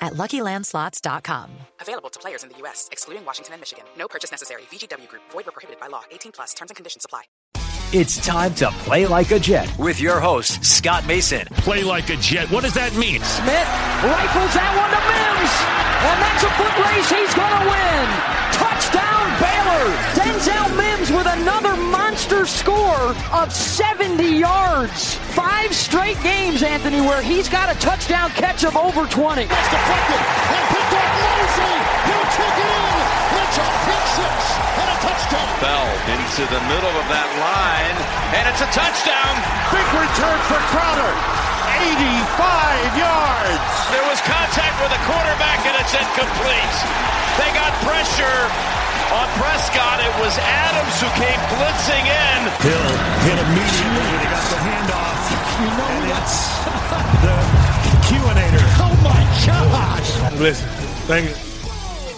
at LuckyLandSlots.com. Available to players in the U.S., excluding Washington and Michigan. No purchase necessary. VGW Group. Void or prohibited by law. 18 plus. Terms and conditions apply. It's time to play like a Jet with your host, Scott Mason. Play like a Jet. What does that mean? Smith rifles that one to Mims. And that's a foot race he's going to win. Touchdown Baylor. Denzel Mims with another monster score of 70 yards. Five straight games, Anthony, where he's got a touchdown catch of over 20. That's deflected and picked up Mosley. He'll take it in. It's a pick six and a touchdown. Bell into the middle of that line, and it's a touchdown. Big return for Crowder. 85 yards. There was contact with the quarterback, and it's incomplete. They got pressure on Prescott. It was Adams who came blitzing in. Hill hit immediately when he got the handoff. You know and what? it's the QAnator. Oh my gosh. Listen, thank you.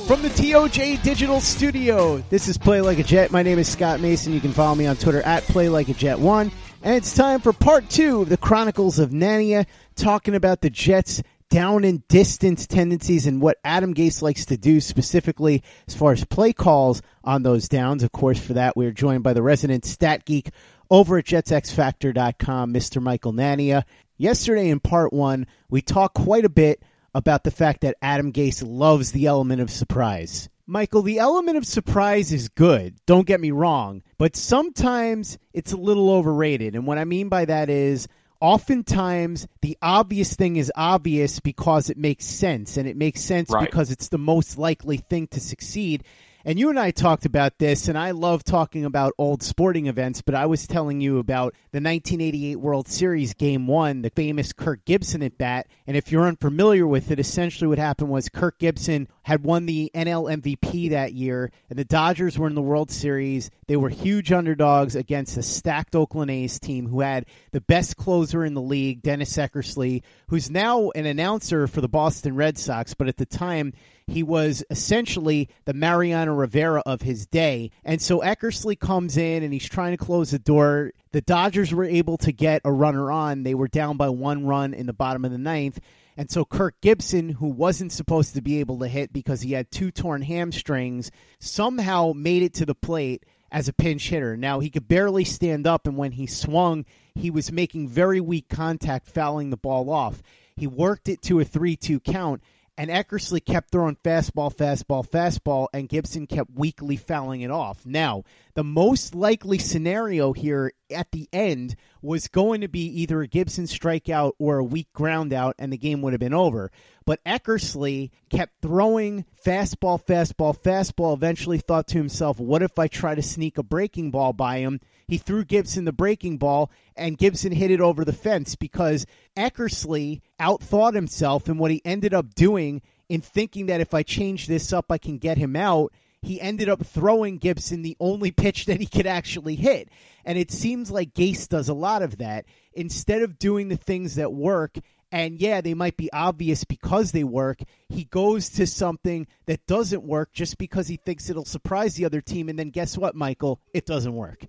From the TOJ Digital Studio, this is Play Like a Jet. My name is Scott Mason. You can follow me on Twitter at Play Like a Jet One, and it's time for part two of the Chronicles of Nania, talking about the Jets' down and distance tendencies and what Adam Gase likes to do specifically as far as play calls on those downs. Of course, for that, we're joined by the resident stat geek over at JetsXFactor.com, Mr. Michael Nania. Yesterday in part one, we talked quite a bit about the fact that Adam Gase loves the element of surprise. Michael, the element of surprise is good, don't get me wrong, but sometimes it's a little overrated. And what I mean by that is oftentimes the obvious thing is obvious because it makes sense, and it makes sense Right. because it's the most likely thing to succeed. And you and I talked about this, and I love talking about old sporting events, but I was telling you about the 1988 World Series Game 1, the famous Kirk Gibson at bat. And if you're unfamiliar with it, essentially what happened was Kirk Gibson had won the NL MVP that year, and the Dodgers were in the World Series. They were huge underdogs against a stacked Oakland A's team who had the best closer in the league, Dennis Eckersley, who's now an announcer for the Boston Red Sox, but at the time, he was essentially the Mariano Rivera of his day. And so Eckersley comes in and he's trying to close the door. The Dodgers were able to get a runner on. They were down by one run in the bottom of the ninth. And so Kirk Gibson, who wasn't supposed to be able to hit because he had two torn hamstrings, somehow made it to the plate as a pinch hitter. Now, he could barely stand up, and when he swung, he was making very weak contact, fouling the ball off. He worked it to a 3 2 count, and Eckersley kept throwing fastball, fastball, fastball, and Gibson kept weakly fouling it off. Now, the most likely scenario here at the end was going to be either a Gibson strikeout or a weak ground out, and the game would have been over. But Eckersley kept throwing fastball, fastball, fastball. Eventually thought to himself, what if I try to sneak a breaking ball by him? He threw Gibson the breaking ball, and Gibson hit it over the fence because Eckersley outthought himself. And what he ended up doing in thinking that if I change this up, I can get him out, he ended up throwing Gibson the only pitch that he could actually hit. And it seems like Gase does a lot of that. Instead of doing the things that work And yeah, they might be obvious because they work. He goes to something that doesn't work just because he thinks it'll surprise the other team. And then guess what, Michael? It doesn't work.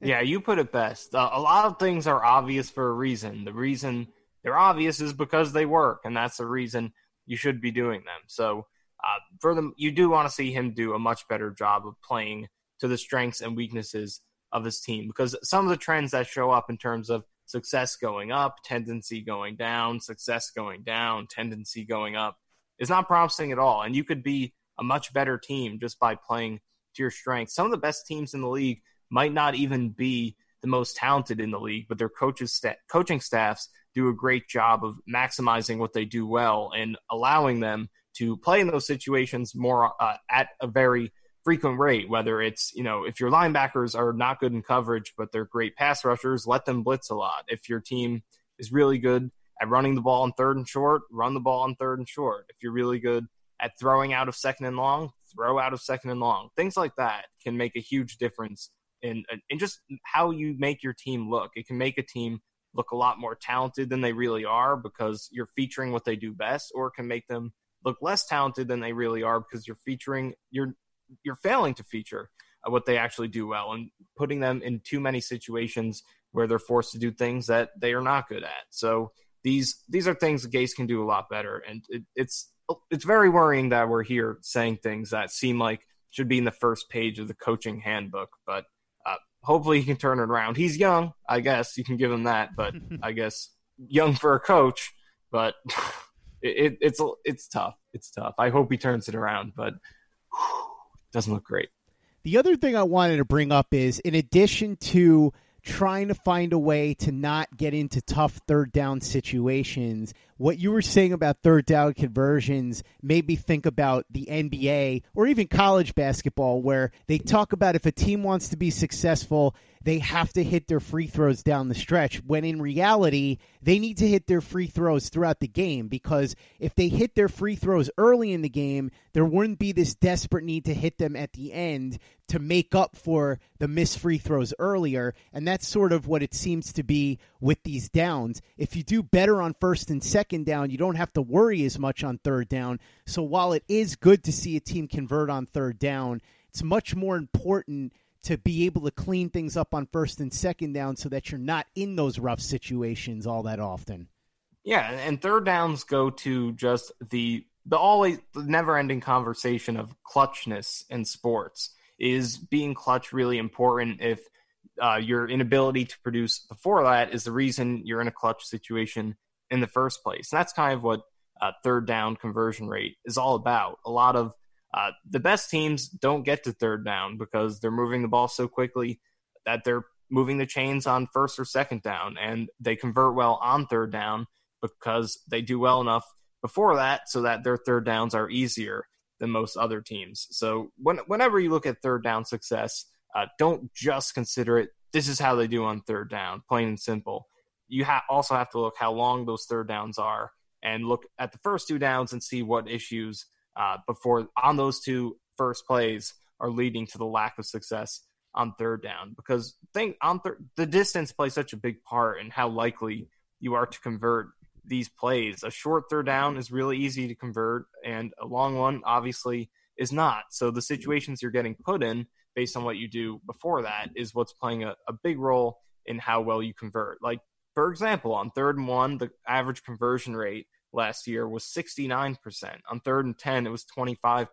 Yeah, you put it best. Uh, a lot of things are obvious for a reason. The reason they're obvious is because they work, and that's the reason you should be doing them. So, uh, for them, you do want to see him do a much better job of playing to the strengths and weaknesses of his team because some of the trends that show up in terms of success going up, tendency going down, success going down, tendency going up is not promising at all. And you could be a much better team just by playing to your strengths. Some of the best teams in the league might not even be the most talented in the league, but their coaches, coaching staffs do a great job of maximizing what they do well and allowing them to play in those situations more uh, at a very frequent rate. Whether it's you know if your linebackers are not good in coverage but they're great pass rushers, let them blitz a lot. If your team is really good at running the ball on third and short, run the ball on third and short. If you're really good at throwing out of second and long, throw out of second and long. Things like that can make a huge difference in in just how you make your team look. It can make a team look a lot more talented than they really are because you're featuring what they do best, or it can make them look less talented than they really are because you're featuring you're you're failing to feature uh, what they actually do well and putting them in too many situations where they're forced to do things that they are not good at. So these these are things that Gase can do a lot better, and it, it's it's very worrying that we're here saying things that seem like should be in the first page of the coaching handbook, but hopefully he can turn it around. He's young, I guess you can give him that, but I guess young for a coach, but it, it, it's it's tough. It's tough. I hope he turns it around, but whew, doesn't look great. The other thing I wanted to bring up is in addition to trying to find a way to not get into tough third down situations. What you were saying about third down conversions made me think about the NBA or even college basketball, where they talk about if a team wants to be successful, they have to hit their free throws down the stretch. When in reality, they need to hit their free throws throughout the game because if they hit their free throws early in the game, there wouldn't be this desperate need to hit them at the end to make up for the missed free throws earlier. And that's sort of what it seems to be with these downs. If you do better on first and second down, you don't have to worry as much on third down. So while it is good to see a team convert on third down, it's much more important to be able to clean things up on first and second down so that you're not in those rough situations all that often. Yeah, and third downs go to just the the always the never ending conversation of clutchness in sports is being clutch really important if uh, your inability to produce before that is the reason you're in a clutch situation in the first place. And that's kind of what uh, third down conversion rate is all about. A lot of uh, the best teams don't get to third down because they're moving the ball so quickly that they're moving the chains on first or second down, and they convert well on third down because they do well enough before that so that their third downs are easier than most other teams. So when, whenever you look at third down success, uh, don't just consider it. This is how they do on third down, plain and simple. You ha- also have to look how long those third downs are, and look at the first two downs and see what issues uh, before on those two first plays are leading to the lack of success on third down. Because think on thir- the distance plays such a big part in how likely you are to convert these plays. A short third down is really easy to convert, and a long one obviously is not. So the situations you're getting put in based on what you do before that is what's playing a, a big role in how well you convert. Like, for example, on third and one, the average conversion rate last year was 69%. On third and 10, it was 25%.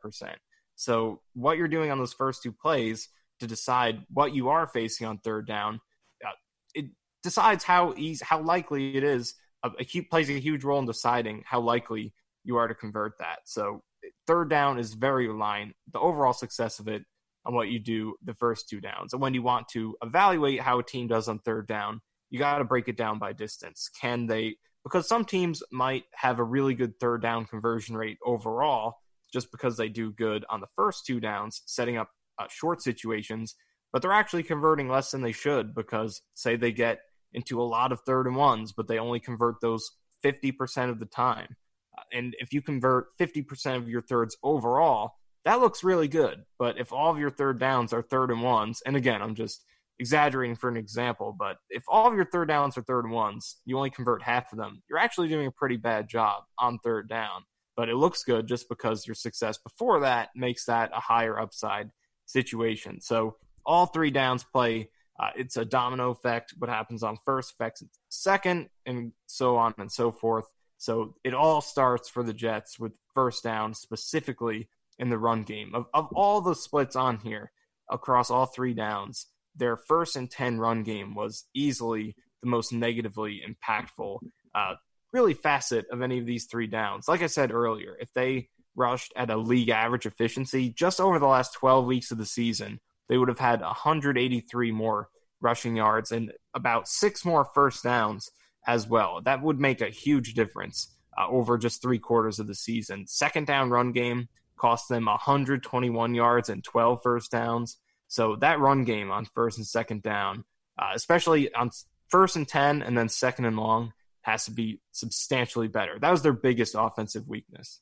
So, what you're doing on those first two plays to decide what you are facing on third down, uh, it decides how easy, how likely it is. Uh, it plays a huge role in deciding how likely you are to convert that. So, third down is very reliant. The overall success of it on what you do the first two downs. And when you want to evaluate how a team does on third down, you got to break it down by distance. Can they because some teams might have a really good third down conversion rate overall just because they do good on the first two downs, setting up uh, short situations, but they're actually converting less than they should because, say, they get into a lot of third and ones, but they only convert those 50% of the time. Uh, and if you convert 50% of your thirds overall, that looks really good. But if all of your third downs are third and ones, and again, I'm just exaggerating for an example, but if all of your third downs are third ones, you only convert half of them, you're actually doing a pretty bad job on third down. But it looks good just because your success before that makes that a higher upside situation. So all three downs play. Uh, it's a domino effect. What happens on first affects second, and so on and so forth. So it all starts for the Jets with first down, specifically in the run game. Of, of all the splits on here across all three downs, their first and 10 run game was easily the most negatively impactful, uh, really facet of any of these three downs. Like I said earlier, if they rushed at a league average efficiency just over the last 12 weeks of the season, they would have had 183 more rushing yards and about six more first downs as well. That would make a huge difference uh, over just three quarters of the season. Second down run game cost them 121 yards and 12 first downs. So that run game on first and second down, uh, especially on first and 10 and then second and long, has to be substantially better. That was their biggest offensive weakness.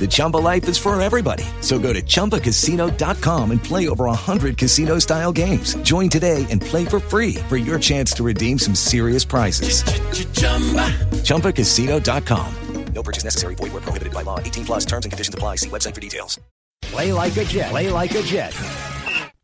The Chumba life is for everybody. So go to ChumbaCasino.com and play over 100 casino style games. Join today and play for free for your chance to redeem some serious prizes. ChumbaCasino.com. No purchase necessary. Void where prohibited by law. 18 plus terms and conditions apply. See website for details. Play like a Jet. Play like a Jet.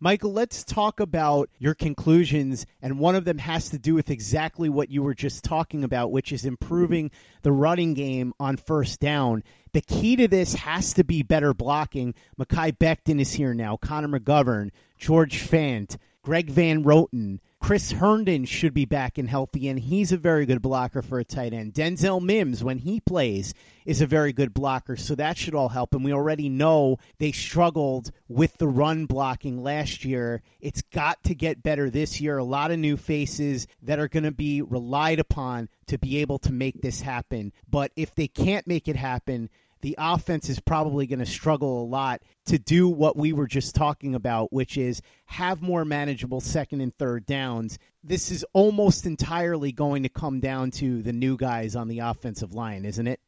Michael, let's talk about your conclusions, and one of them has to do with exactly what you were just talking about, which is improving the running game on first down. The key to this has to be better blocking. Mekhi Becton is here now, Connor McGovern, George Fant, Greg Van Roten. Chris Herndon should be back and healthy, and he's a very good blocker for a tight end. Denzel Mims, when he plays, is a very good blocker, so that should all help. And we already know they struggled with the run blocking last year. It's got to get better this year. A lot of new faces that are going to be relied upon to be able to make this happen. But if they can't make it happen, the offense is probably going to struggle a lot to do what we were just talking about, which is have more manageable second and third downs. This is almost entirely going to come down to the new guys on the offensive line, isn't it?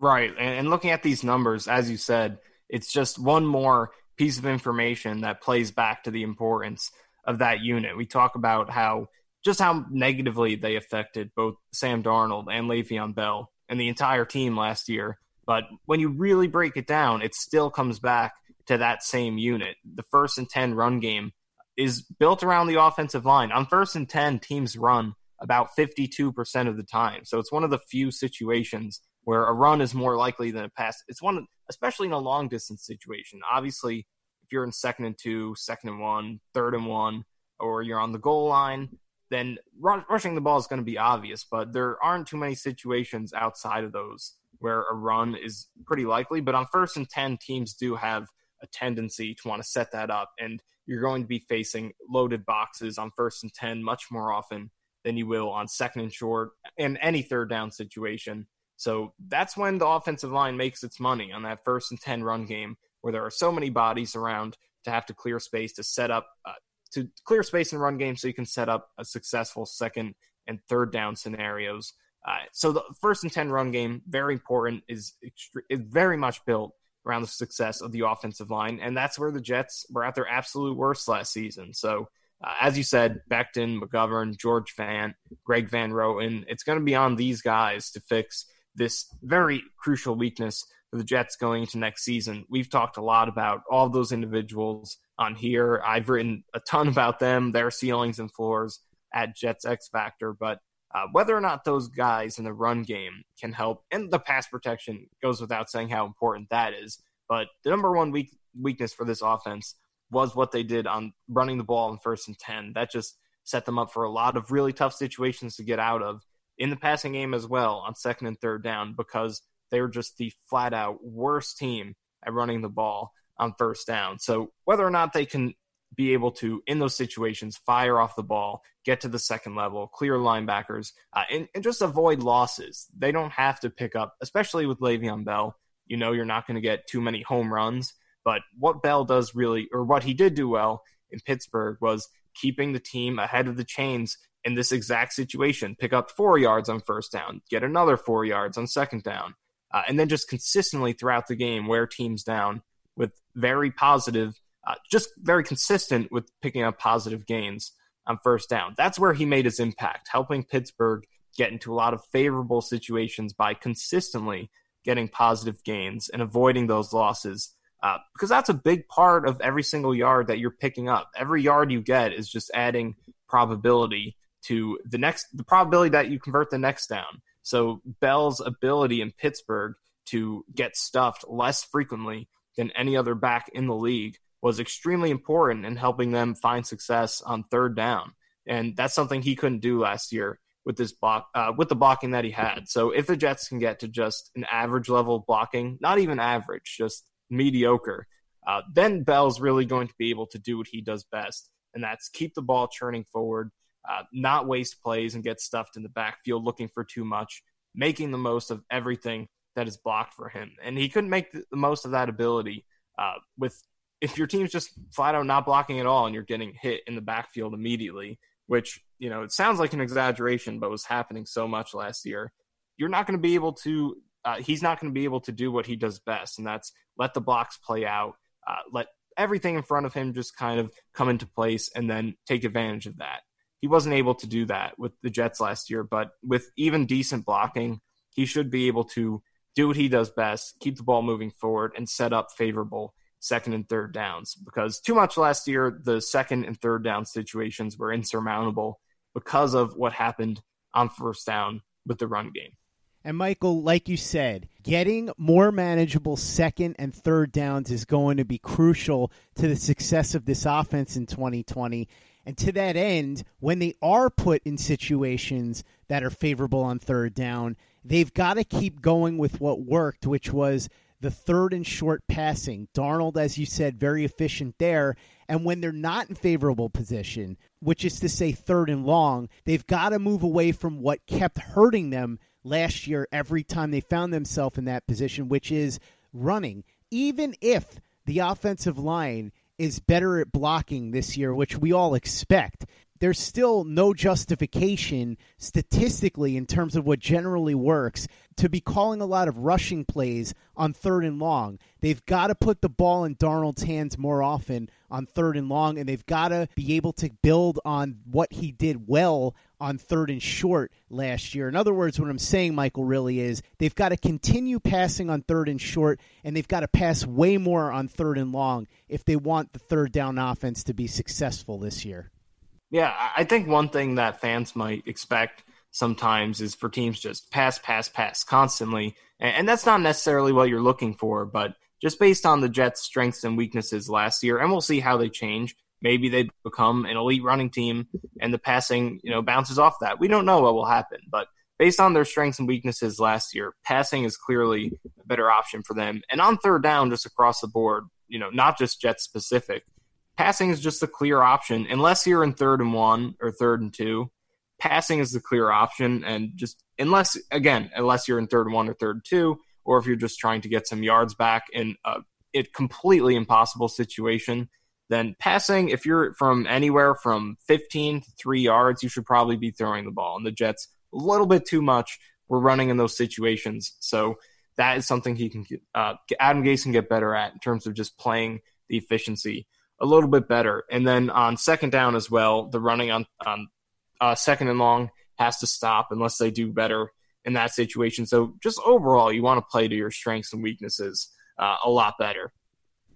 Right. And looking at these numbers, as you said, it's just one more piece of information that plays back to the importance of that unit. We talk about how just how negatively they affected both Sam Darnold and Le'Veon Bell and the entire team last year. But when you really break it down, it still comes back to that same unit. The first and 10 run game is built around the offensive line. On first and 10, teams run about 52% of the time. So it's one of the few situations where a run is more likely than a pass. It's one, especially in a long distance situation. Obviously, if you're in second and two, second and one, third and one, or you're on the goal line, then rushing the ball is going to be obvious. But there aren't too many situations outside of those where a run is pretty likely. But on first and 10, teams do have a tendency to want to set that up. And you're going to be facing loaded boxes on first and 10 much more often than you will on second and short and any third down situation. So that's when the offensive line makes its money on that first and 10 run game where there are so many bodies around to have to clear space to set up, uh, to clear space in run game so you can set up a successful second and third down scenarios. Uh, so the first and 10 run game, very important, is, is very much built around the success of the offensive line. And that's where the Jets were at their absolute worst last season. So, uh, as you said, Becton, McGovern, George Fant, Greg Van Roten, it's going to be on these guys to fix this very crucial weakness for the Jets going into next season. We've talked a lot about all those individuals on here. I've written a ton about them, their ceilings and floors at Jets X Factor, but uh, whether or not those guys in the run game can help, and the pass protection goes without saying how important that is. But the number one weak, weakness for this offense was what they did on running the ball in first and 10. That just set them up for a lot of really tough situations to get out of in the passing game as well on second and third down because they were just the flat out worst team at running the ball on first down. So whether or not they can be able to, in those situations, fire off the ball, get to the second level, clear linebackers, uh, and, and, just avoid losses. They don't have to pick up, especially with Le'Veon Bell. You know, you're not going to get too many home runs. But what Bell does really, or what he did do well in Pittsburgh, was keeping the team ahead of the chains in this exact situation. Pick up four yards on first down, get another four yards on second down, uh, and then just consistently throughout the game wear teams down with very positive uh, just very consistent with picking up positive gains on first down. That's where he made his impact, helping Pittsburgh get into a lot of favorable situations by consistently getting positive gains and avoiding those losses. Uh, because that's a big part of every single yard that you're picking up. Every yard you get is just adding probability to the next, the probability that you convert the next down. So Bell's ability in Pittsburgh to get stuffed less frequently than any other back in the league was extremely important in helping them find success on third down. And that's something he couldn't do last year with this block, uh, with the blocking that he had. So if the Jets can get to just an average level of blocking, not even average, just mediocre, uh, then Bell's really going to be able to do what he does best, and that's keep the ball churning forward, uh, not waste plays and get stuffed in the backfield looking for too much, making the most of everything that is blocked for him. And he couldn't make the most of that ability uh, with if your team's just flat out not blocking at all and you're getting hit in the backfield immediately, which, you know, it sounds like an exaggeration, but was happening so much last year, you're not going to be able to, uh, he's not going to be able to do what he does best, and that's let the blocks play out, uh, let everything in front of him just kind of come into place and then take advantage of that. He wasn't able to do that with the Jets last year, but with even decent blocking, he should be able to do what he does best, keep the ball moving forward, and set up favorable second and third downs because too much last year, the second and third down situations were insurmountable because of what happened on first down with the run game. And Michael, like you said, getting more manageable second and third downs is going to be crucial to the success of this offense in 2020. And to that end, when they are put in situations that are favorable on third down, they've got to keep going with what worked, which was the third and short passing. Darnold, as you said, very efficient there. And when they're not in favorable position, which is to say third and long, they've got to move away from what kept hurting them last year every time they found themselves in that position, which is running. Even if the offensive line is better at blocking this year, which we all expect, there's still no justification statistically in terms of what generally works to be calling a lot of rushing plays on third and long. They've got to put the ball in Darnold's hands more often on third and long, and they've got to be able to build on what he did well on third and short last year. In other words, what I'm saying, Michael, really is they've got to continue passing on third and short, and they've got to pass way more on third and long if they want the third down offense to be successful this year. Yeah, I think one thing that fans might expect sometimes is for teams just pass, pass, pass constantly. And that's not necessarily what you're looking for, but just based on the Jets' strengths and weaknesses last year, and we'll see how they change. Maybe they become an elite running team and the passing, you know, bounces off that. We don't know what will happen, but based on their strengths and weaknesses last year, passing is clearly a better option for them. And on third down, just across the board, you know, not just Jets specific, passing is just a clear option. Unless you're in third and one or third and two, passing is the clear option. And just unless, again, unless you're in third and one or third and two, or if you're just trying to get some yards back in a it completely impossible situation, then passing, if you're from anywhere from 15 to three yards, you should probably be throwing the ball. And the Jets, a little bit too much, were running in those situations. So that is something he can, uh, Adam Gase can get better at in terms of just playing the efficiency a little bit better. And then on second down as well, the running on, on uh, second and long has to stop unless they do better in that situation. So just overall, you want to play to your strengths and weaknesses uh, a lot better.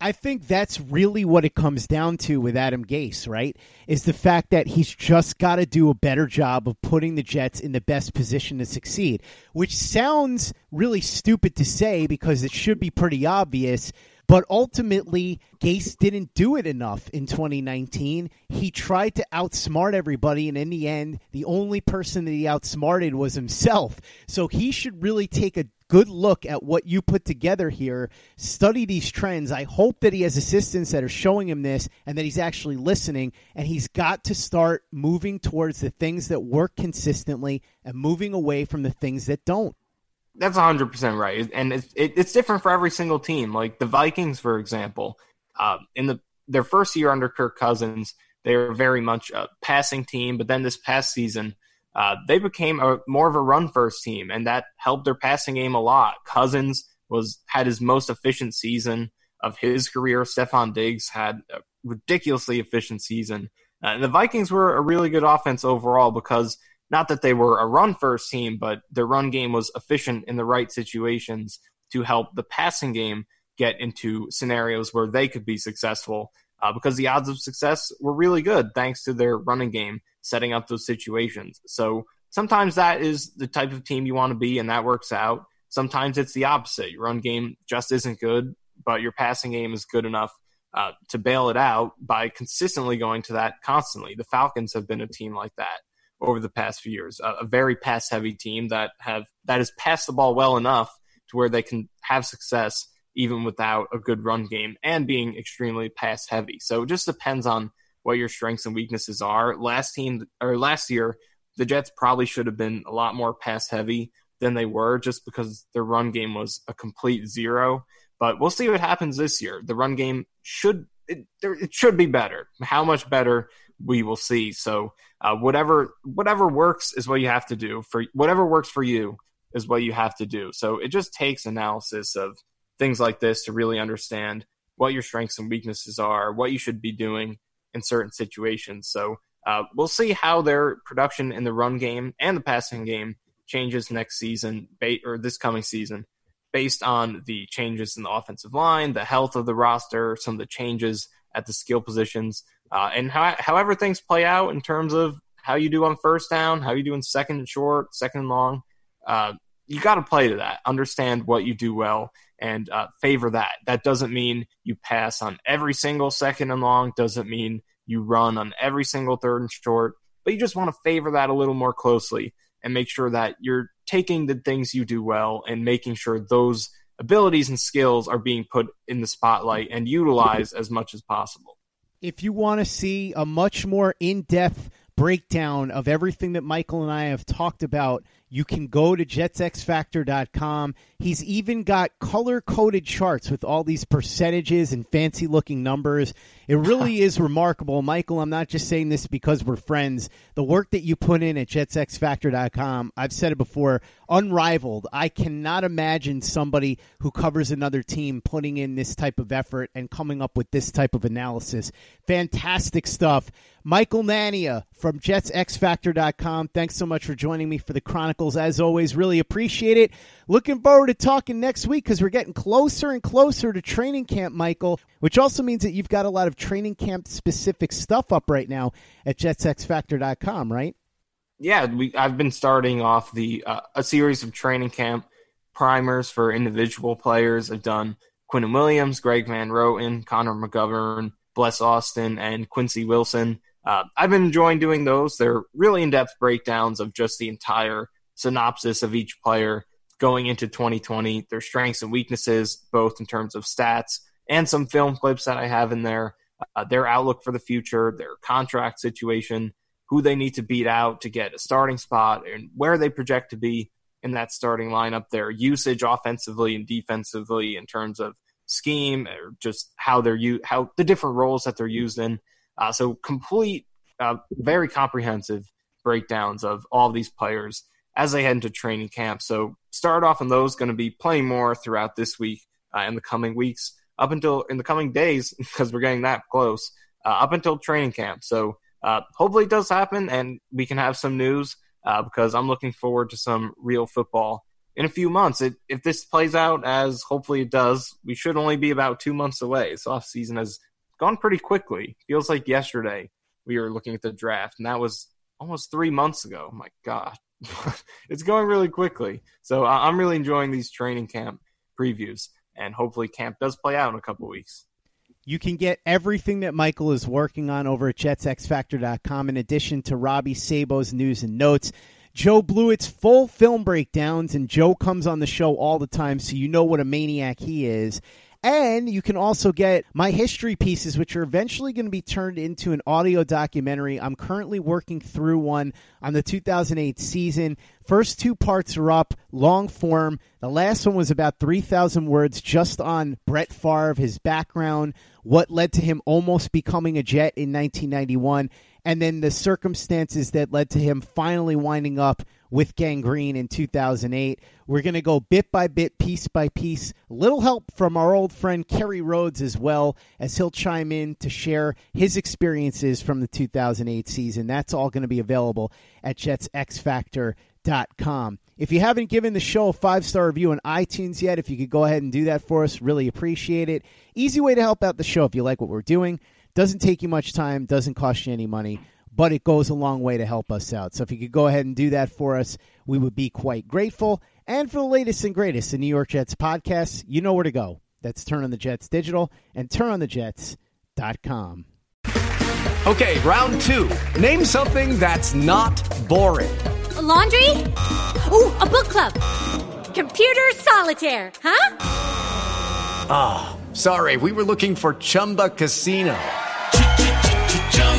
I think that's really what it comes down to with Adam Gase, right? Is the fact that he's just got to do a better job of putting the Jets in the best position to succeed, which sounds really stupid to say because it should be pretty obvious. But ultimately, Gase didn't do it enough in 2019. He tried to outsmart everybody, and in the end, the only person that he outsmarted was himself. So he should really take a good look at what you put together here, study these trends. I hope that he has assistants that are showing him this and that he's actually listening. And he's got to start moving towards the things that work consistently and moving away from the things that don't. That's 100% right. And it's, it, it's different for every single team. Like the Vikings, for example, uh, in the their first year under Kirk Cousins, they were very much a passing team. But then this past season, uh, they became a more of a run first team, and that helped their passing game a lot. Cousins was had his most efficient season of his career. Stefon Diggs had a ridiculously efficient season. Uh, and the Vikings were a really good offense overall because not that they were a run first team, but their run game was efficient in the right situations to help the passing game get into scenarios where they could be successful uh, because the odds of success were really good thanks to their running game setting up those situations. So sometimes that is the type of team you want to be, and that works out. Sometimes it's the opposite. Your run game just isn't good, but your passing game is good enough uh, to bail it out by consistently going to that constantly. The Falcons have been a team like that over the past few years. A, a very pass heavy team that have that has passed the ball well enough to where they can have success even without a good run game and being extremely pass heavy. So it just depends on what your strengths and weaknesses are. Last team or last year, the Jets probably should have been a lot more pass heavy than they were just because their run game was a complete zero. But we'll see what happens this year. The run game should it, it should be better. How much better we will see. So uh, whatever whatever works is what you have to do for whatever works for you is what you have to do. So it just takes analysis of things like this to really understand what your strengths and weaknesses are, what you should be doing in certain situations. So uh, we'll see how their production in the run game and the passing game changes next season or this coming season based on the changes in the offensive line, the health of the roster, some of the changes at the skill positions, uh, and how, however things play out in terms of how you do on first down, how you do in second and short, second and long. Uh, you got to play to that. Understand what you do well and uh, favor that. That doesn't mean you pass on every single second and long. Doesn't mean you run on every single third and short. But you just want to favor that a little more closely and make sure that you're taking the things you do well and making sure those abilities and skills are being put in the spotlight and utilized as much as possible. If you want to see a much more in depth breakdown of everything that Michael and I have talked about you can go to jetsxfactor.com. He's even got color coded charts with all these percentages and fancy looking numbers. It really is remarkable. Michael, I'm not just saying this because we're friends. The work that you put in at jetsxfactor.com, I've said it before, unrivaled. I cannot imagine somebody who covers another team putting in this type of effort and coming up with this type of analysis. Fantastic stuff. Michael Nania from jetsxfactor.com. Thanks so much for joining me for the As always, really appreciate it. Looking forward to talking next week because we're getting closer and closer to training camp, Michael, which also means that you've got a lot of training camp specific stuff up right now at jetsxfactor.com, right? Yeah, we, I've been starting off the uh, a series of training camp primers for individual players. I've done Quinnen Williams, Greg Van Roten, Connor McGovern, Bless Austin, and Quincy Wilson. Uh, I've been enjoying doing those. They're really in depth breakdowns of just the entire synopsis of each player going into 2020, their strengths and weaknesses, both in terms of stats and some film clips that I have in there, uh, their outlook for the future, their contract situation, who they need to beat out to get a starting spot, and where they project to be in that starting lineup, their usage offensively and defensively in terms of scheme or just how they're u- how the different roles that they're used in. Uh, so complete, uh, very comprehensive breakdowns of all these players as they head into training camp. So start off on those. Going to be playing more throughout this week uh, in the coming weeks, up until in the coming days because we're getting that close, uh, up until training camp. So uh, hopefully it does happen and we can have some news uh, because I'm looking forward to some real football in a few months. It, if this plays out as hopefully it does, we should only be about two months away. This off season has gone pretty quickly. Feels like yesterday we were looking at the draft, and that was almost three months ago. My God, it's going really quickly. So I'm really enjoying these training camp previews, and hopefully camp does play out in a couple weeks. You can get everything that Michael is working on over at jetsxfactor.com in addition to Robby Sabo's news and notes. Joe Blewett's full film breakdowns, and Joe comes on the show all the time, so you know what a maniac he is. And you can also get my history pieces, which are eventually going to be turned into an audio documentary. I'm currently working through one on the 2008 season. First two parts are up, long form. The last one was about 3,000 words just on Brett Favre, his background, what led to him almost becoming a Jet in 1991, and then the circumstances that led to him finally winding up with Gang Green in 2008. We're going to go bit by bit, piece by piece. Little help from our old friend Kerry Rhodes as well, as he'll chime in to share his experiences from the 2008 season. That's all going to be available at jetsxfactor.com. If you haven't given the show a five star review on iTunes yet, if you could go ahead and do that for us, really appreciate it. Easy way to help out the show if you like what we're doing. Doesn't take you much time, doesn't cost you any money but it goes a long way to help us out. So if you could go ahead and do that for us, we would be quite grateful. And for the latest and greatest in New York Jets podcasts, you know where to go. That's Turn on the Jets Digital and turnonthejets.com. Okay, round two. Name something that's not boring. A laundry? Ooh, a book club. Computer solitaire, huh? Ah, oh, sorry, we were looking for Chumba Casino.